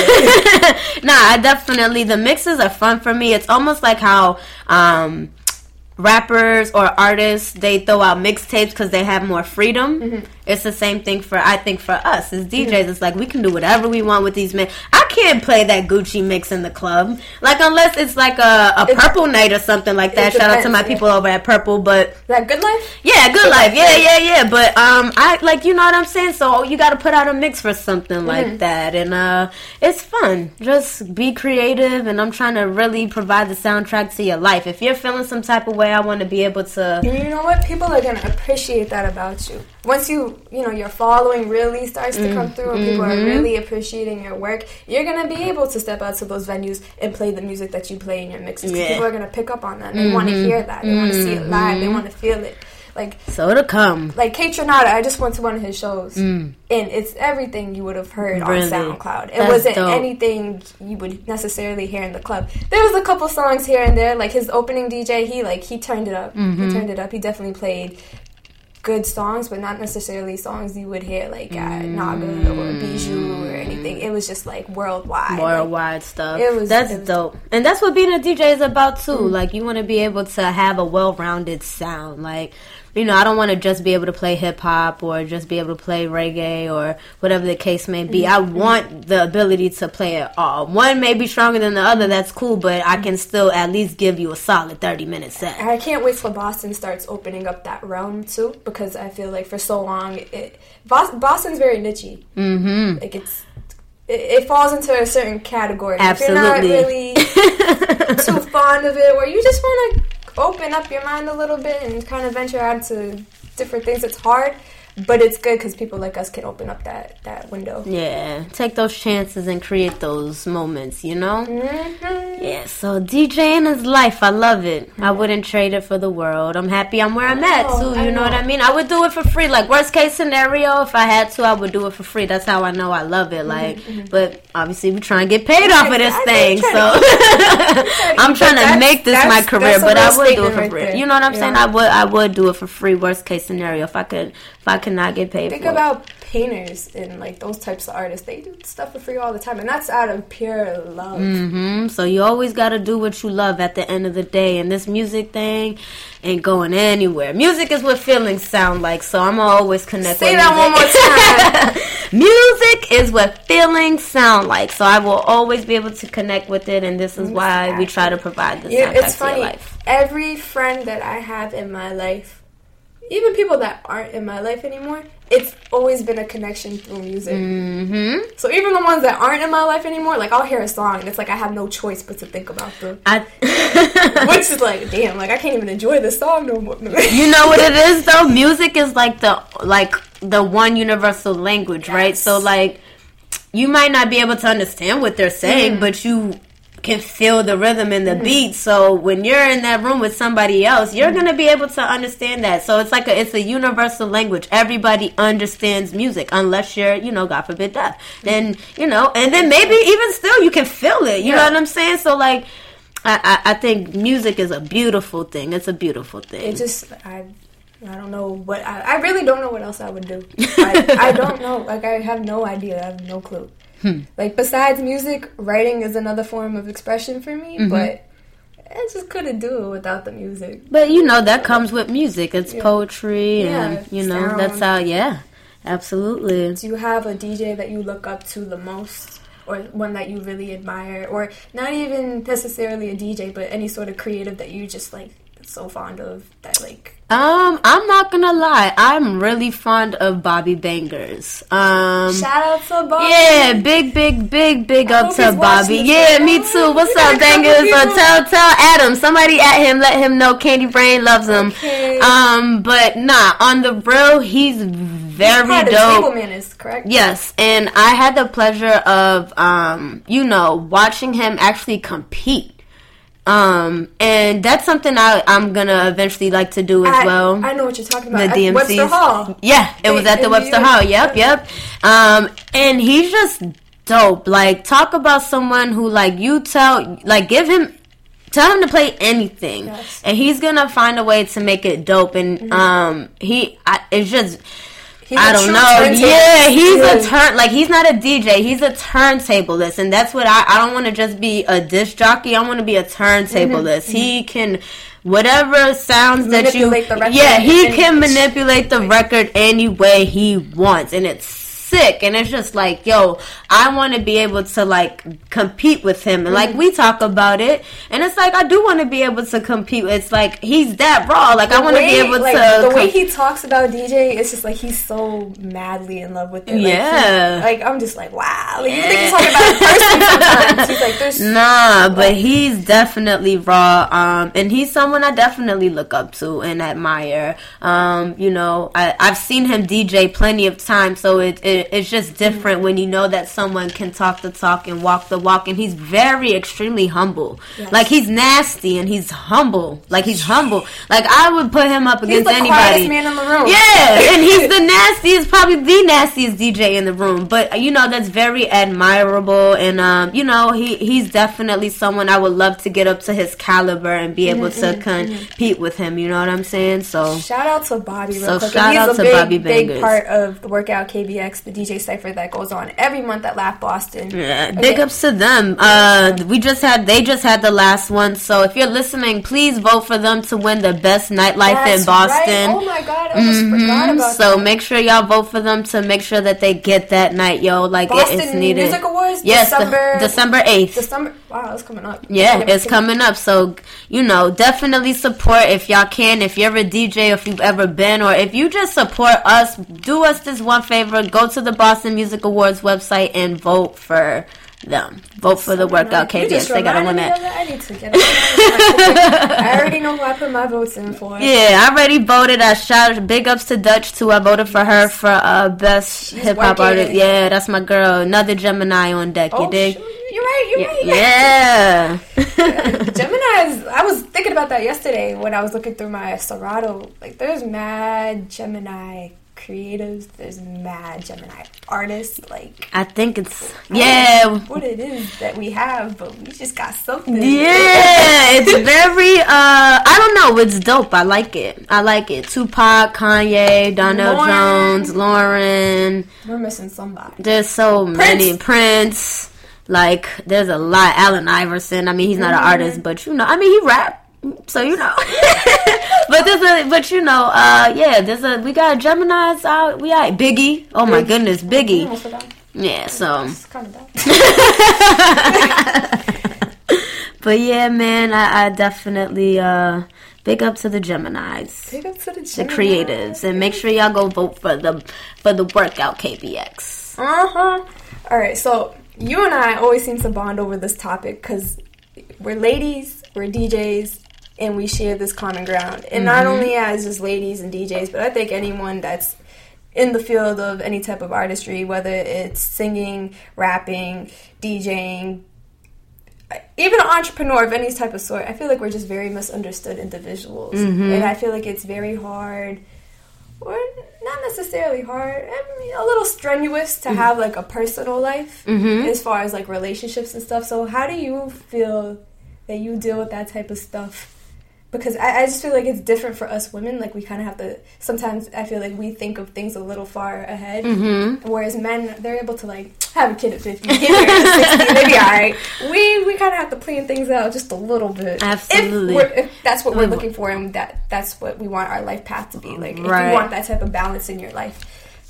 I definitely the mixes are fun for me. It's almost like how um rappers or artists they throw out mixtapes because they have more freedom. It's the same thing for I think for us as DJs. It's like we can do whatever we want with these mix. I can't play that Gucci mix in the club, like unless it's like a, a purple night or something like that. Shout out to my people over at Purple, but Is that good life? yeah, good life. Yeah, yeah, yeah. But um, I like you know what I'm saying. So you got to put out a mix for something like that, and uh, it's fun. Just be creative, and I'm trying to really provide the soundtrack to your life. If you're feeling some type of way, way. I want to be able to. You know what? People are gonna appreciate that about you. Once you, you know, your following really starts to come mm. through, and people are mm-hmm. really appreciating your work. You're gonna be able to step out to those venues and play the music that you play in your mixes Yeah. People are gonna pick up on that. They want to mm-hmm. hear that. They want to see it live. They mm-hmm. want to feel it. Like, So to come. like Kaytranada, I just went to one of his shows, mm. and it's everything you would have heard Really? on SoundCloud. It That's wasn't dope. anything you would necessarily hear in the club. There was a couple songs here and there, like his opening DJ. He like he turned it up. Mm-hmm. He turned it up. He definitely played good songs, but not necessarily songs you would hear like at mm. Naga or Bijou or anything. It was just like worldwide. Like, worldwide stuff. it was- that's it was- dope, and that's what being a DJ is about too. Mm. Like you want to be able to have a well-rounded sound. Like you know, I don't want to just be able to play hip hop or just be able to play reggae or whatever the case may be. I want the ability to play it all. One may be stronger than the other. That's cool, but I can still at least give you a solid thirty-minute set. I can't wait till Boston starts opening up that realm too, because I feel like for so long, it Boston's very nichey. Mm-hmm. Like it's it, falls into a certain category. If Absolutely. you're not really too fond of it, or you just want to open up your mind a little bit and kind of venture out to different things, it's hard. But it's good because people like us can open up that that window. Yeah, take those chances and create those moments, you know? Mm-hmm. Yeah, so DJing is life. I love it. I wouldn't trade it for the world. I'm happy I'm where I'm at, too. You know what I mean? I would do it for free. Like, worst case scenario, if I had to, I would do it for free. That's how I know I love it. Mm-hmm, like, mm-hmm. but obviously, we trying to get paid off of this I- thing, so I'm trying to make this my career. But I would do it for free. there. You know what I'm saying? I would. I would do it for free. Worst case scenario, if I could, if I could not get paid Think for it. Painters and like those types of artists. They do stuff for free all the time, and that's out of pure love. hmm So you always got to do what you love at the end of the day. And this music thing ain't going anywhere. Music is what feelings sound like. So I'm always connect. Say that music. music is what feelings sound like. So I will always be able to connect with it. And this is why we try to provide this Yeah, it's funny. life. Every friend that I have in my life, even people that aren't in my life anymore, it's always been a connection through music. Mm-hmm. So even the ones that aren't in my life anymore, like I'll hear a song and it's like I have no choice but to think about them. I. Which is like, damn, like I can't even enjoy this song no more. You know what it is though? Music is like the like the one universal language, right? So like you might not be able to understand what they're saying, Mm-hmm. but you can feel the rhythm and the mm-hmm. beat. So when you're in that room with somebody else, you're mm-hmm. gonna be able to understand that. So it's like a it's a universal language. Everybody understands music unless you're, you know, God forbid deaf. Then, mm-hmm. you know, and then maybe even still you can feel it. You know what I'm saying? So like I, I, I think music is a beautiful thing. It's a beautiful thing. it just I I don't know what I, I really don't know what else I would do. I, I don't know. Like I have no idea. I have no clue. Hmm. Like besides music, writing is another form of expression for me, mm-hmm. but I just couldn't do it without the music. But you know that comes with music. It's Yeah. poetry, Yeah, and you know that's how. Yeah, absolutely. Do you have a DJ that you look up to the most? Or one that you really admire, or not even necessarily a DJ, but any sort of creative that you just like so fond of that like Um, I'm not gonna lie. I'm really fond of Bobby Bangers. Um, shout out to Bobby. yeah, big, big, big, big I up to Bobby. Yeah, me too. What's up, Bangers? Or people. tell, tell Adam. Somebody at him. Let him know Candy Rain loves him. Okay. Um, but nah, on the real, he's very of dope. Manners, correct? Yes, and I had the pleasure of, um, you know, watching him actually compete. Um, and that's something I, I'm gonna eventually like to do as I, well. I know what you're talking about. The DMC Webster Hall. Yeah, it was at the Webster Hall. Yep, yep. Um, and he's just dope. Like, talk about someone who, like, you tell, like, give him. Tell him to play anything, Yes. Mm-hmm. and he's gonna find a way to make it dope. And um, he, I, it's just I don't know. Yeah, he's Yeah. a turn like he's not a DJ. He's a turntablist, and that's what I. I don't want to just be a disc jockey. I want to be a turntablist. He can. Whatever sounds that you, Mm-hmm. The record yeah, he can manipulate the record any way he wants, and it sick, and it's just like, yo, I want to be able to like compete with him, and like we talk about it, and it's like I do want to be able to compete. It's like he's that raw. Like I want to be able like, to. The way he talks about DJ, it's just like he's so madly in love with it. Like, Yeah. he- Like, I'm just like, wow. Like you think he's talking about a person sometimes. He's like, there's Nah, but he's definitely raw, um, and he's someone I definitely look up to and admire. Um, you know, I, I've seen him DJ plenty of times, so it, it it's just different when you know that someone can talk the talk and walk the walk, and he's very extremely humble. Yes. Like he's nasty and he's humble. Like he's humble. Like I would put him up he's against the anybody. man in the room. Yeah, and he's the nastiest, probably the nastiest DJ in the room. But you know, that's very admirable, and um, you know, he he's definitely someone I would love to get up to his caliber and be able to mm-hmm, mm-hmm, mm-hmm. compete with him. You know what I'm saying? So Shout out to Bobby real So quick. shout he's out a to big, Bobby big part of the workout KBX, the DJ cipher that goes on every month at Laugh Boston. Yeah, big ups to them. Uh, we just had they just had the last one, so if you're listening, please vote for them to win the best nightlife That's in Boston. Right. Oh my god, I almost forgot about So that. make sure y'all vote for them to make sure that they get that night, yo. Like Boston it's needed. Music Awards, yes, December December eighth. December. Wow, it's coming up. Yeah, Can it's coming up. So, you know, definitely support if y'all can. If you're a DJ, if you've ever been, or if you just support us, do us this one favor. Go to the Boston Music Awards website and vote for them. Vote for the workout KBS. They gotta win reminded it. I need to get. I already know who I put my votes in for. Yeah, I already voted. I shout big ups to Dutch too. I voted for her for uh, best hip hop artist. Yeah, that's my girl. Another Gemini on deck. Oh, you dig? You're right. You're right. Yeah. Gemini is. I was thinking about that yesterday when I was looking through my Serato. Like, there's mad Gemini creatives. There's mad Gemini artists. Like, I think it's I yeah. what it is that we have, but we just got something. Yeah, it's very uh I don't know, it's dope. I like it. I like it. Tupac, Kanye, Donnell Lauren. Jones, Lauren. We're missing somebody. There's so many Prince. Like there's a lot. Allen Iverson. I mean, he's not an artist, but you know, I mean, he rap. So you know, but there's a, but you know, uh, yeah, there's a, we got Gemini's out. We got Biggie. Oh my goodness, Biggie. Yeah, so It's kind of bad. But yeah, man, I, I definitely uh big up to the Geminis, Big up to the Gemini's. the creatives, and make sure y'all go vote for the for the workout KBX. Uh huh. All right, so you and I always seem to bond over this topic because we're ladies, we're DJs, and we share this common ground. And not mm-hmm. only as just ladies and DJs, but I think anyone that's in the field of any type of artistry, whether it's singing, rapping, DJing, even an entrepreneur of any type of sort, I feel like we're just very misunderstood individuals. Mm-hmm. And I feel like it's very hard, or not necessarily hard, I mean, a little strenuous to mm-hmm. have like a personal life as far as like relationships and stuff. So, how do you feel that you deal with that type of stuff? Because I, I just feel like it's different for us women. Like, we kind of have to, sometimes I feel like we think of things a little far ahead. Whereas men, they're able to like have a kid at 50, get married at 60, they be alright. We, we kind of have to plan things out just a little bit. Absolutely. If, we're, if that's what we're looking for and that that's what we want our life path to be. Like, if Right. you want that type of balance in your life.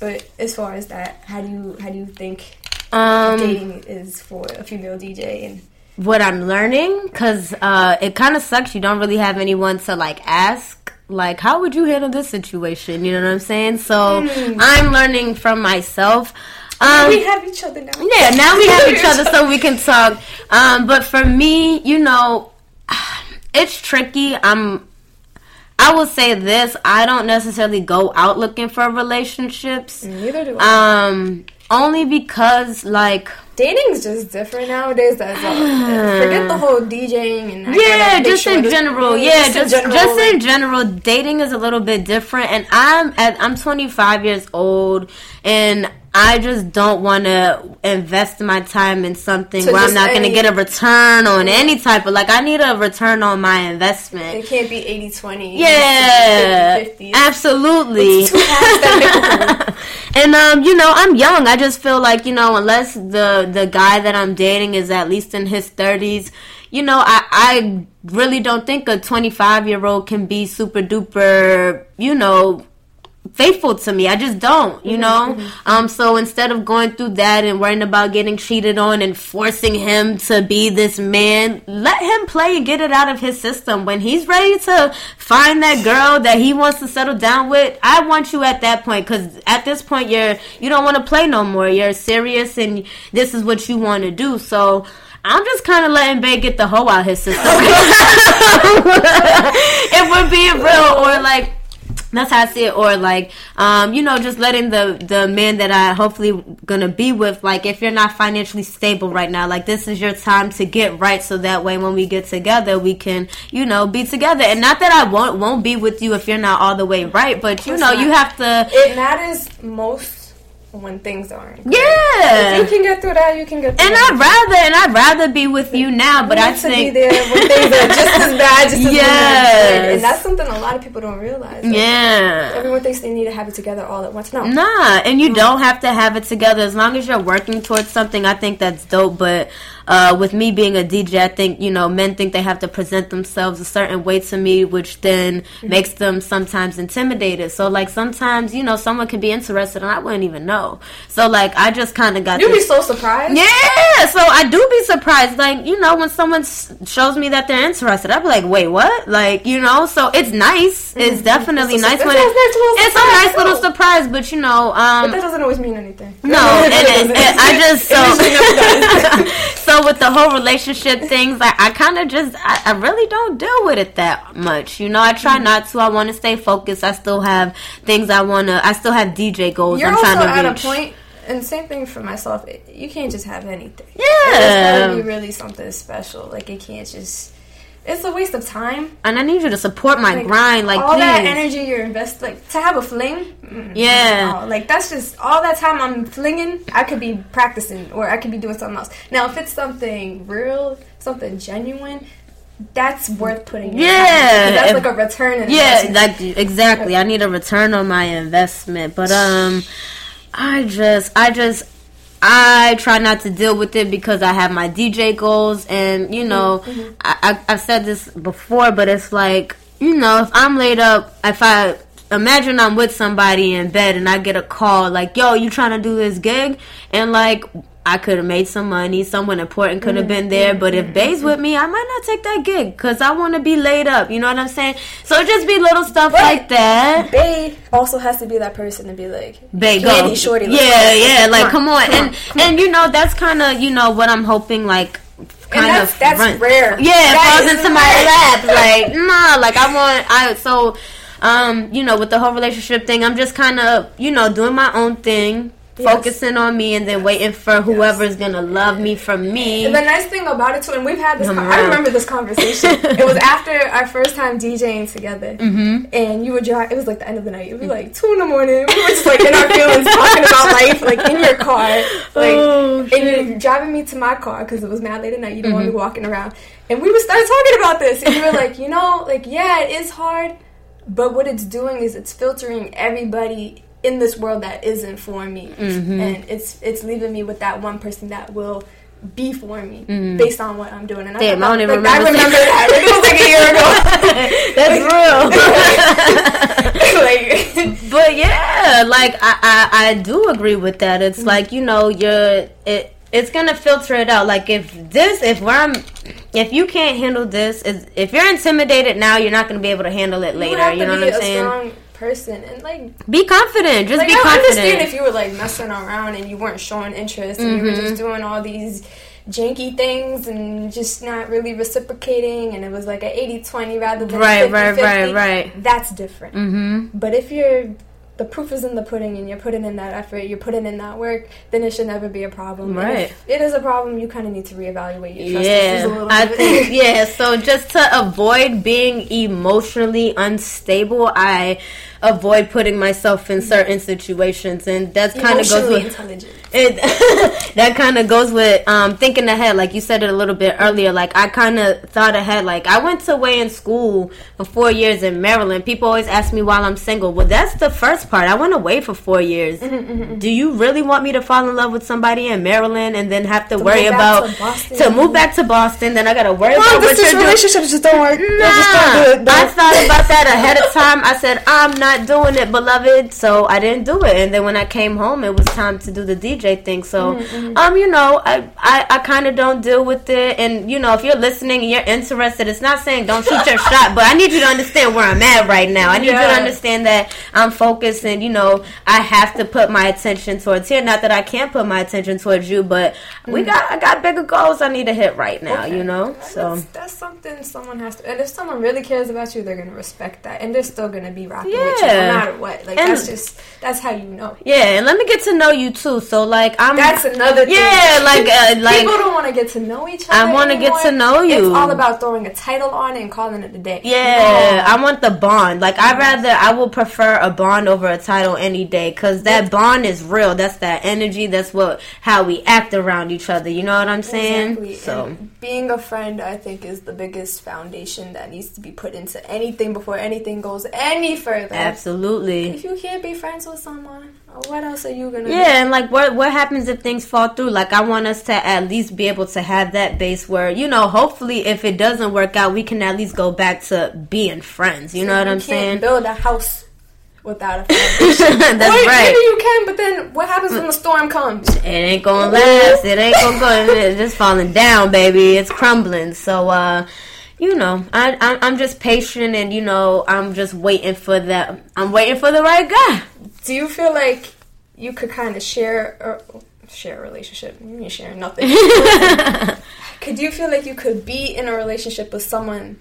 But as far as that, how do you how do you think Um, dating is for a female DJ? And what I'm learning, cause uh, it kind of sucks. You don't really have anyone to like ask. Like, how would you handle this situation? You know what I'm saying? So I'm learning from myself. Um, we have each other now. Yeah, now we have each other so we can talk. Um, but for me, you know, it's tricky. I'm. I will say this: I don't necessarily go out looking for relationships. Neither do I. Um, only because, like, Dating's just different nowadays. That's all. Forget the whole DJing and yeah, just in general. Yeah, in just general, just in general, dating is a little bit different. And I'm at I'm 25 years old, and I just don't want to invest my time in something To where I'm not going to get a return on any type of like. I need a return on my investment. It can't be 80 20. Yeah, 50 absolutely. Two halves that make a whole. and um, you know, I'm young. I just feel like you know, unless the the guy that I'm dating is at least in his 30s, you know, I I really don't think a 25 year old can be super duper, you know, faithful to me. I just don't, you know. Um, so instead of going through that and worrying about getting cheated on and forcing him to be this man, let him play and get it out of his system. When he's ready to find that girl that he wants to settle down with, I want you at that point because at this point you're you don't want to play no more. You're serious and this is what you want to do. So. I'm just kind of letting Bay get the hoe out his system. if we're being real, or like that's how I see it. Or like, um, you know, just letting the the man that I hopefully gonna be with, like, if you're not financially stable right now, like this is your time to get right, so that way when we get together, we can, you know, be together. And not that I won't won't be with you if you're not all the way right, but you know, you have to. It matters most when things aren't. good. Yeah. If you can get through that, you can get through And that. I'd rather and I'd rather be with you now, but You I need to be think there when things are just as bad, just as Yes. And that's something a lot of people don't realize. Like, yeah. Everyone thinks they need to have it together all at once. No. Nah, and you don't have to have it together as long as you're working towards something. I think that's dope. But uh, with me being a DJ, I think you know men think they have to present themselves a certain way to me, which then Mm-hmm. makes them sometimes intimidated. So like sometimes you know someone can be interested and I wouldn't even know. So like I just kind of got You'd be so surprised. yeah, so I do be surprised. Like, you know, when someone shows me that they're interested, I'd be like, wait, what? Like, you know, so it's nice. It's definitely It's nice it's when a it- nice little it's a nice little surprise, but you know, But um, that doesn't always mean anything. no, It and I just It usually never so. so with the whole relationship things, like I kind of just I, I really don't deal with it that much. You know, I try Mm-hmm. not to. I want to stay focused. I still have things I want to. I still have DJ goals. You're I'm also trying to at reach. a point, and same thing for myself. You can't just have anything. Yeah. It's gotta be really something special. Like it can't just. It's a waste of time. and I need you to support my Like, grind. Like, all please. that energy you're investing, like to have a fling. Yeah. no, like that's just all that time I'm flinging. I could be practicing, or I could be doing something else. Now, if it's something real, something genuine, that's worth putting. Yeah. that's If- like a return. Yeah, like exactly. I need a return on my investment, but um, I just, I just, I try not to deal with it because I have my DJ goals, and you know, mm-hmm. I, I, I've said this before, but it's like, you know, if I'm laid up, if I imagine I'm with somebody in bed and I get a call like, "Yo, you trying to do this gig?" and like. I could have made some money. Someone important could have been there. But if Bay's with me, I might not take that gig because I want to be laid up. You know what I'm saying? So just be little stuff But- like that. Bay also has to be that person to be like, Bay go. shorty, let's yeah, yeah. Like, come Come on, on, come and on, and you know that's kind of you know what I'm hoping like. Kind that's- of that's run- rare. Yeah, it That falls into my lap. Like, nah, like I want I so, um, you know, with the whole relationship thing, I'm just kind of you know doing my own thing, Yes. focusing on me, and then waiting for whoever's gonna love me from me. And the nice thing about it too, and we've had this. Con- I remember this conversation. it was after our first time DJing together, Mm-hmm. and you were driving. It was like the end of the night. It was like two in the morning. We were just like in our feelings, talking about life, like in your car, like, Oh, and you're driving me to my car because it was mad late at night. You don't want Mm-hmm. me walking around, and we would start talking about this, and you were like, you know, like yeah, it is hard, but what it's doing is it's filtering everybody in this world that isn't for me, Mm-hmm. and it's it's leaving me with that one person that will be for me based on what I'm doing. And Mm-hmm. Damn, I thought don't even like, I remember remember that. It was like a year ago. That's real. like, but yeah, like I, I I do agree with that. It's like you know you're it. It's gonna filter it out. Like if this, if I'm, if you can't handle this, is if you're intimidated now, you're not gonna be able to handle it you later. have You, know what I'm saying? strong person, and like, Be confident. Just like be I confident. understand if you were like messing around and you weren't showing interest, and you were Mm-hmm. just doing all these janky things and just not really reciprocating, and it was like an 80-20 rather than Right, 50-50, right, right, right. That's different. mm-hmm. But if you're the proof is in the pudding and you're putting in that effort, you're putting in that work, then it should never be a problem. Right. if it is a problem, you kind of need to reevaluate your trust Yeah, little I bit. think yeah. So just to avoid being emotionally unstable, I avoid putting myself in certain situations, and that's kind of goes with it. That kind of goes with um, thinking ahead like you said it a little bit earlier like i kind of thought ahead like i went to way in school for four years in maryland. People always ask me while i'm single. Well that's the first part. I went away for four years. Mm-hmm, do you really want me to fall in love with somebody in maryland and then have to, worry about to to move back to boston? Then i gotta worry Long about what you're doing. relationships just don't work. Nah, just don't do it. I thought about that ahead of time. I said I'm not not doing it, beloved. So I didn't do it. And then when I came home, it was time to do the DJ thing. So, Mm-hmm, um, you know, I I, I kind of don't deal with it. And you know, if you're listening and you're interested, it's not saying don't shoot your shot, but I need you to understand where I'm at right now. I need you to understand that I'm focused, and you know, I have to put my attention towards here. Not that I can't put my attention towards you, but we got I got bigger goals I need to hit right now. Mm. Okay. You know, so. that's, that's something someone has to. And if someone really cares about you, they're gonna respect that, and they're still gonna be rocking with you no matter what. Like And- that's just that's how you know. Yeah, and let me get to know you too. So like I'm That's another thing. Yeah, like uh, like People don't want to get to know each other. I wanna get to know you. It's all about throwing a title on it and calling it a day. yeah, I want the bond. Like I rather I will prefer a bond over a title any day cuz that bond is real. That's that energy. That's what how we act around each other. You know what I'm saying? Exactly. So And being a friend, I think, is the biggest foundation that needs to be put into anything before anything goes any further. Absolutely. If you can't be friends with someone, what else are you gonna do? Yeah, and like what what happens if things fall through? Like I want us to at least be able to have that base where, you know, hopefully if it doesn't work out, we can at least go back to being friends. You know what You I'm can't saying? Build a house without a foundation. That's Wait, right. Maybe you can, but then what happens when the storm comes? It ain't gonna last. It ain't gonna go. It's just falling down, baby. It's crumbling. So, uh, you know, I, I I'm just patient, and you know, I'm just waiting for the I'm waiting for the right guy. Do you feel like you could kind of share or share a relationship? You sharing nothing. could you feel like you could be in a relationship with someone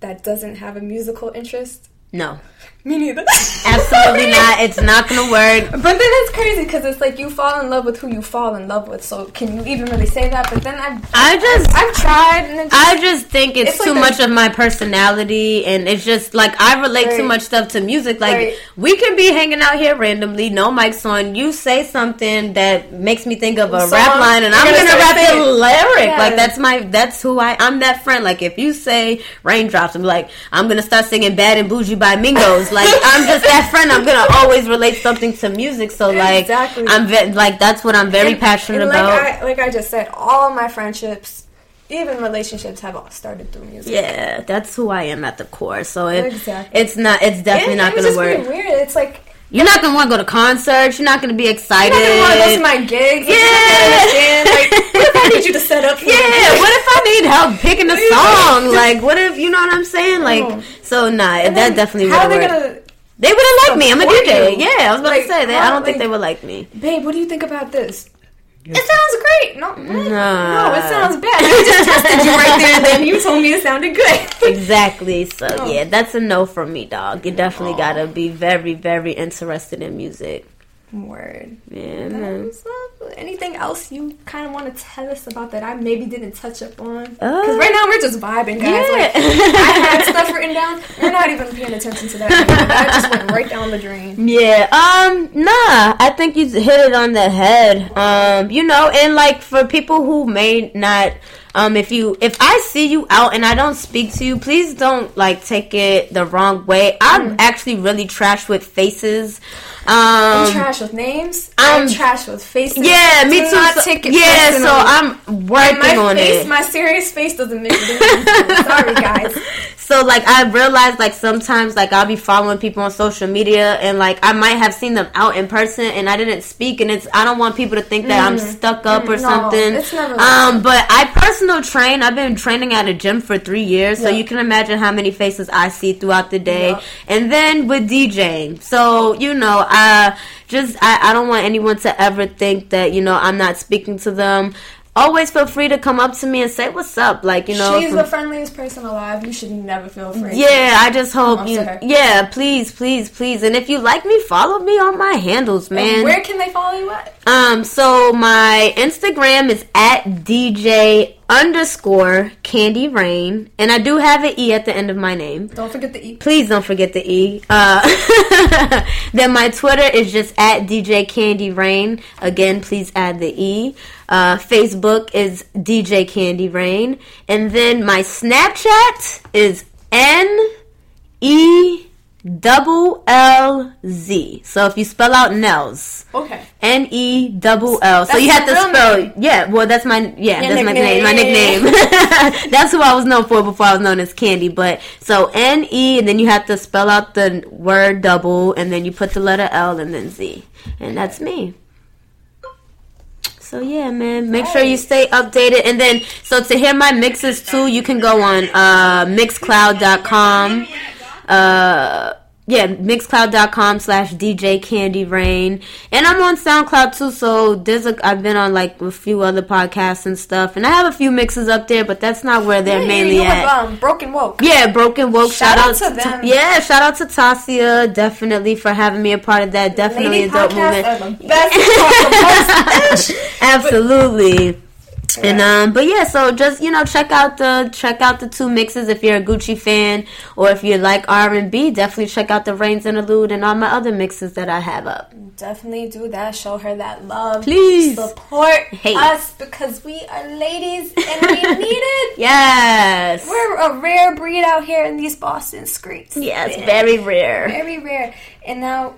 that doesn't have a musical interest? No, Me neither. absolutely not. It's not gonna work. But then it's crazy because it's like you fall in love with who you fall in love with. So can you even really say that? But then I've I just. I've tried and it's I just think it's, It's too like a- much of my personality, and it's just like I relate too much stuff to music. Like Right. we can be hanging out here randomly, no mics on. You say something that makes me think of a Song, rap line, and I'm gonna gonna, rap the lyric. Yeah. Like that's my that's who I I'm that friend. Like if you say raindrops, I'm like I'm gonna start singing Bad and Boujee by Migos. Like I'm just that friend. I'm gonna always relate something to music. So like Exactly. I'm ve- like that's what I'm very And- passionate and about. Like I, like I just said, all my friendships, even relationships, have all started through music. Yeah, that's who I am at the core. So it, Exactly. it's not. It's definitely not it going to work. weird. It's like You're not to want to go to concerts. You're not to be excited. I didn't want to go to my gigs. Yeah. I can't understand. Like, what if I need you to set up? For yeah. me? What if I need help picking a song? Like, what if you know what I'm saying? Like, Oh. so nah. And that definitely How are wouldn't they work. gonna? They wouldn't like me. I'm a DJ. you? Yeah, I was about Like, to say that. I don't think they would like me. Babe, what do you think about this? It sounds great. No? Nah. no, it sounds bad. I just tested you right there, and then you told me it sounded good. Exactly. So Oh. yeah, that's a no from me, dog. You definitely gotta be very, very interested in music. Word. Yeah, That man. was, uh, anything else you kind of want to tell us about that I maybe didn't touch up on? Uh, Because right now we're just vibing, guys. Like, Yeah. I had stuff written down. We're not even paying attention to that. That just went right down the drain. Yeah, um, nah, I think you hit it on the head. Um, you know, and like for people who may not, um, if you, if I see you out and I don't speak to you, please don't like take it the wrong way. I'm actually really trash with faces. I'm Um, trash with names. I'm, I'm- trash with faces. yeah, me too. So- take it yeah, so. I'm working my on face, it. my serious face doesn't make a difference. Sorry, guys. So like I realized like sometimes like I'll be following people on social media and like I might have seen them out in person and I didn't speak and it's I don't want people to think that I'm stuck up or Mm, no, something. it's never um but I personal train. I've been training at a gym for 3 years so you can imagine how many faces I see throughout the day. Yeah. And then with DJing. So, you know, I just I, I don't want anyone to ever think that, you know, I'm not speaking to them. Always feel free to come up to me and say what's up. Like, you know, She's from- the friendliest person alive. You should never feel afraid. yeah, I just hope you. Yeah, please, please, please. And if you like me, follow me on my handles, And man. where can they follow you at? Um, so my Instagram is at DJ underscore Candy Rain, and I do have an E at the end of my name. Don't forget the E. Please don't forget the E. Uh, then my Twitter is just at DJ Candy Rain. Again, please add the E. Uh, Facebook is DJ Candy Rain, and then my Snapchat is N E double L Z. So if you spell out Nels, Okay. N E double L. So you have to spell. name? Yeah, well, that's my yeah, Your that's my name. My nickname. nickname. that's who I was known for before I was known as Candy. But so N E, and then you have to spell out the word double, and then you put the letter L and then Z, and that's me. So yeah, man, make sure you stay updated. And then, so to hear my mixes too, you can go on uh, mixcloud.com. Uh, yeah, mixcloud.com slash DJ Candy Rain. And I'm on SoundCloud too, so there's a, I've been on like a few other podcasts and stuff. And I have a few mixes up there, but that's not where they're mainly you at. with, um, Broken Woke. Yeah, Broken Woke. Shout Shout, out out, to them. Yeah, shout out to Tasia, definitely for having me a part of that. Definitely Lady a dope podcasts movement. are the best. Absolutely. And um, but yeah, so just you know, check out the check out the two mixes if you're a Gucci fan, or if you like R and B, definitely check out the Rain's interlude and all my other mixes that I have up. Definitely do that. Show her that love. Please. support Hey. us because we are ladies and we need it. Yes, We're a rare breed out here in these Boston streets. yes, very rare. very rare. And now,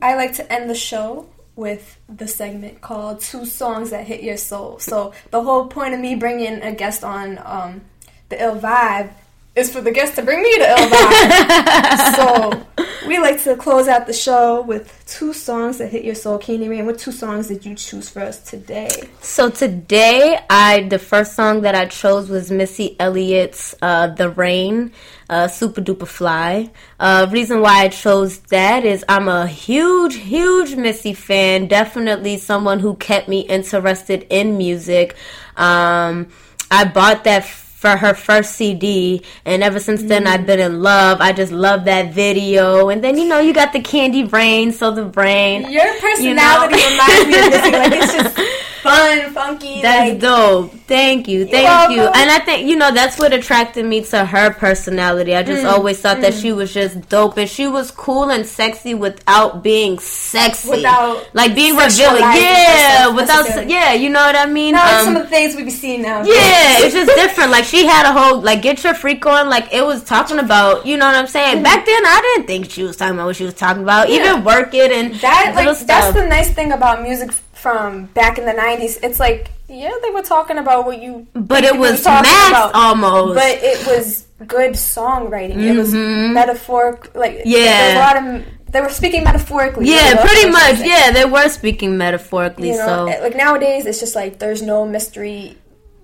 I like to end the show with the segment called Two Songs That Hit Your Soul. So, the whole point of me bringing a guest on um, the Ill Vibe is for the guest to bring me the Ill Vibe. so, we like to close out the show with two songs that hit your soul. Candy Rain, what two songs did you choose for us today? So today, I the first song that I chose was Missy Elliott's uh, "The Rain," uh, "Super Duper Fly." Uh, reason why I chose that is I'm a huge, huge Missy fan. Definitely someone who kept me interested in music. Um, I bought that for her first CD, and ever since then I've been in love. I just love that video, and then you know you got the Candy Rain, so the brain. Your personality reminds me of this. Like, it's just fun, funky. That's like, dope. Thank you. Thank you. And I think, you know, that's what attracted me to her personality. I Mm. just always thought that she was just dope and she was cool and sexy without being sexy. Without like being revealing. Yeah, without yeah, you know what I mean? Not Um, some of the things we be seeing now. yeah, it's just different. Like she had a whole like get your freak on. Like it was talking about, you know what I'm saying? Back then, I didn't think she was talking about what she was talking about. Yeah. Even work it and That like that's the nice thing about music from back in the '90s. It's like yeah, they were talking about what you, But it was about, almost. But it was good songwriting. It was metaphoric. Like Mm-hmm. Yeah. a lot of they were speaking metaphorically. yeah, pretty much. Yeah, they were speaking metaphorically. You know, so like nowadays, it's just like there's no mystery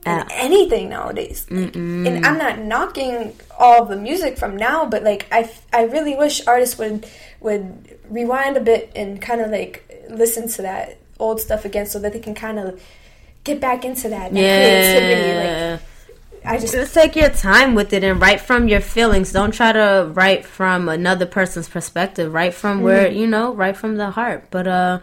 in anything nowadays. And I'm not knocking all the music from now, but like I, I really wish artists would would rewind a bit and kind of like listen to that old stuff again, so that they can kind of get back into that, creativity. Like yeah. I just Just take your time with it and write from your feelings. Don't try to write from another person's perspective. Write from where you know, write from the heart. But uh,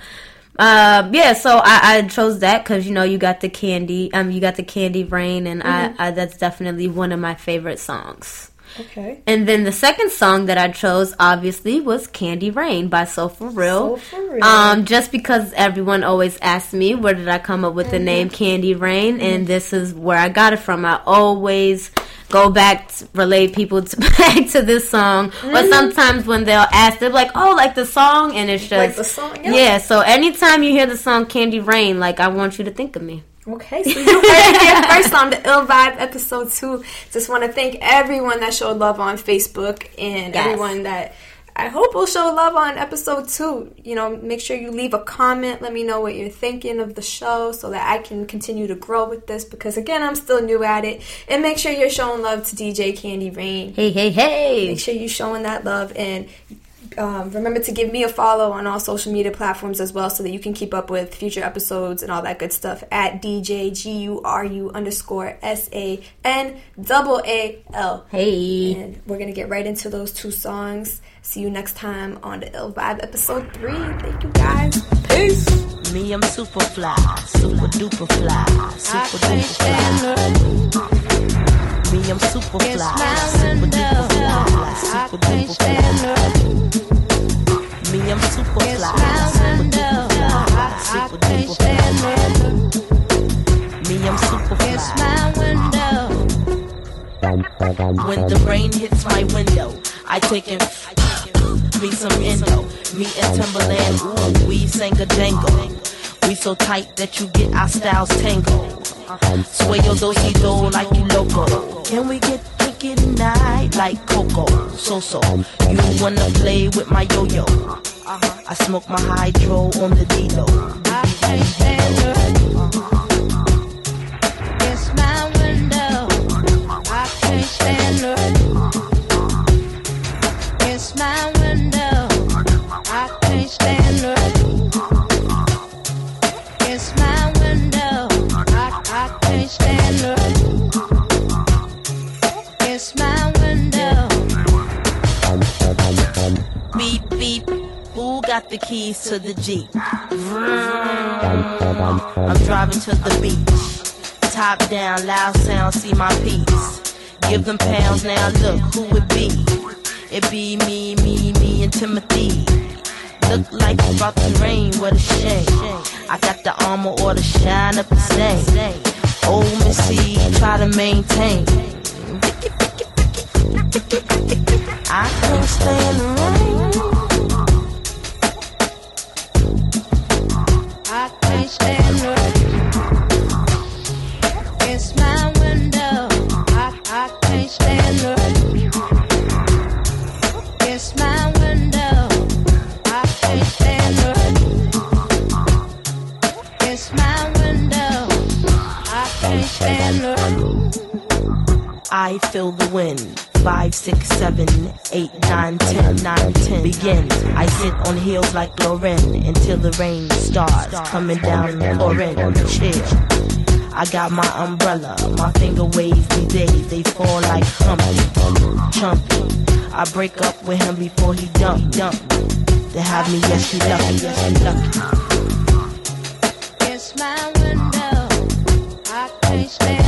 uh, yeah. So I, I chose that because you know you got the candy. Um, you got the candy rain, and I, I that's definitely one of my favorite songs. Okay. And then the second song that I chose, obviously, was "Candy Rain" by Soul For Real. Soul For Real. Um, just because everyone always asks me where did I come up with the Mm-hmm. name Candy Rain, and this is where I got it from. I always go back, to relate people to, back to this song. Mm-hmm. But sometimes when they'll ask, they're like, "Oh, like the song," and it's just Like the song, yeah. yeah. So anytime you hear the song Candy Rain, like I want you to think of me. Okay, so you heard it here first on the Ill Vibe episode two. Just want to thank everyone that showed love on Facebook and Yes. everyone that I hope will show love on episode two. You know, make sure you leave a comment. Let me know what you're thinking of the show so that I can continue to grow with this because, again, I'm still new at it. And make sure you're showing love to DJ Candy Rain. Hey, hey, hey! Make sure you're showing that love and um, remember to give me a follow on all social media platforms as well so that you can keep up with future episodes and all that good stuff at DJ G U R U underscore S A N double A L. Hey. And we're going to get right into those two songs. See you next time on the Ill Vibe episode three. Thank you guys. Peace. Me, I'm super fly, super duper fly, super duper fly. Me, I'm super fly, super duper fly, super duper fly. Me, I'm super fly, super duper fly, super duper fly. Me, I'm super fly. When the rain hits my window, I take it. Me some endo. Me and Timbaland, ooh, we sang a jangle. We so tight that you get our styles tangled. Sway your do do like you loco. Can we get kinky tonight like Coco? So so, you wanna play with my yo yo? I smoke my hydro on the D-Lo. I can't stand. Got the keys to the Jeep? I'm driving to the beach. Top down, loud sound, see my piece. Give them pounds now, look who it be. It be me, me, me, and Timothy. Look like it's about to rain, what a shame. I got the armor or the shine up the same. Old Missy, try to maintain. I can't stand the rain. I can't stand. It's my window. I I can't stand. It's my window, I can't stand. It's my window, I can't stand. I feel the wind. Five, six, seven, eight, nine, ten, nine, ten. Begin. I sit on heels like Lauren until the rain starts coming down. Lauren, chill. I got my umbrella. My finger waves these days. They fall like Humpty, Chumpy. I break up with him before he dump, dump. They have me, yes, she lucky, yes, she lucky. It's my window. I can't stand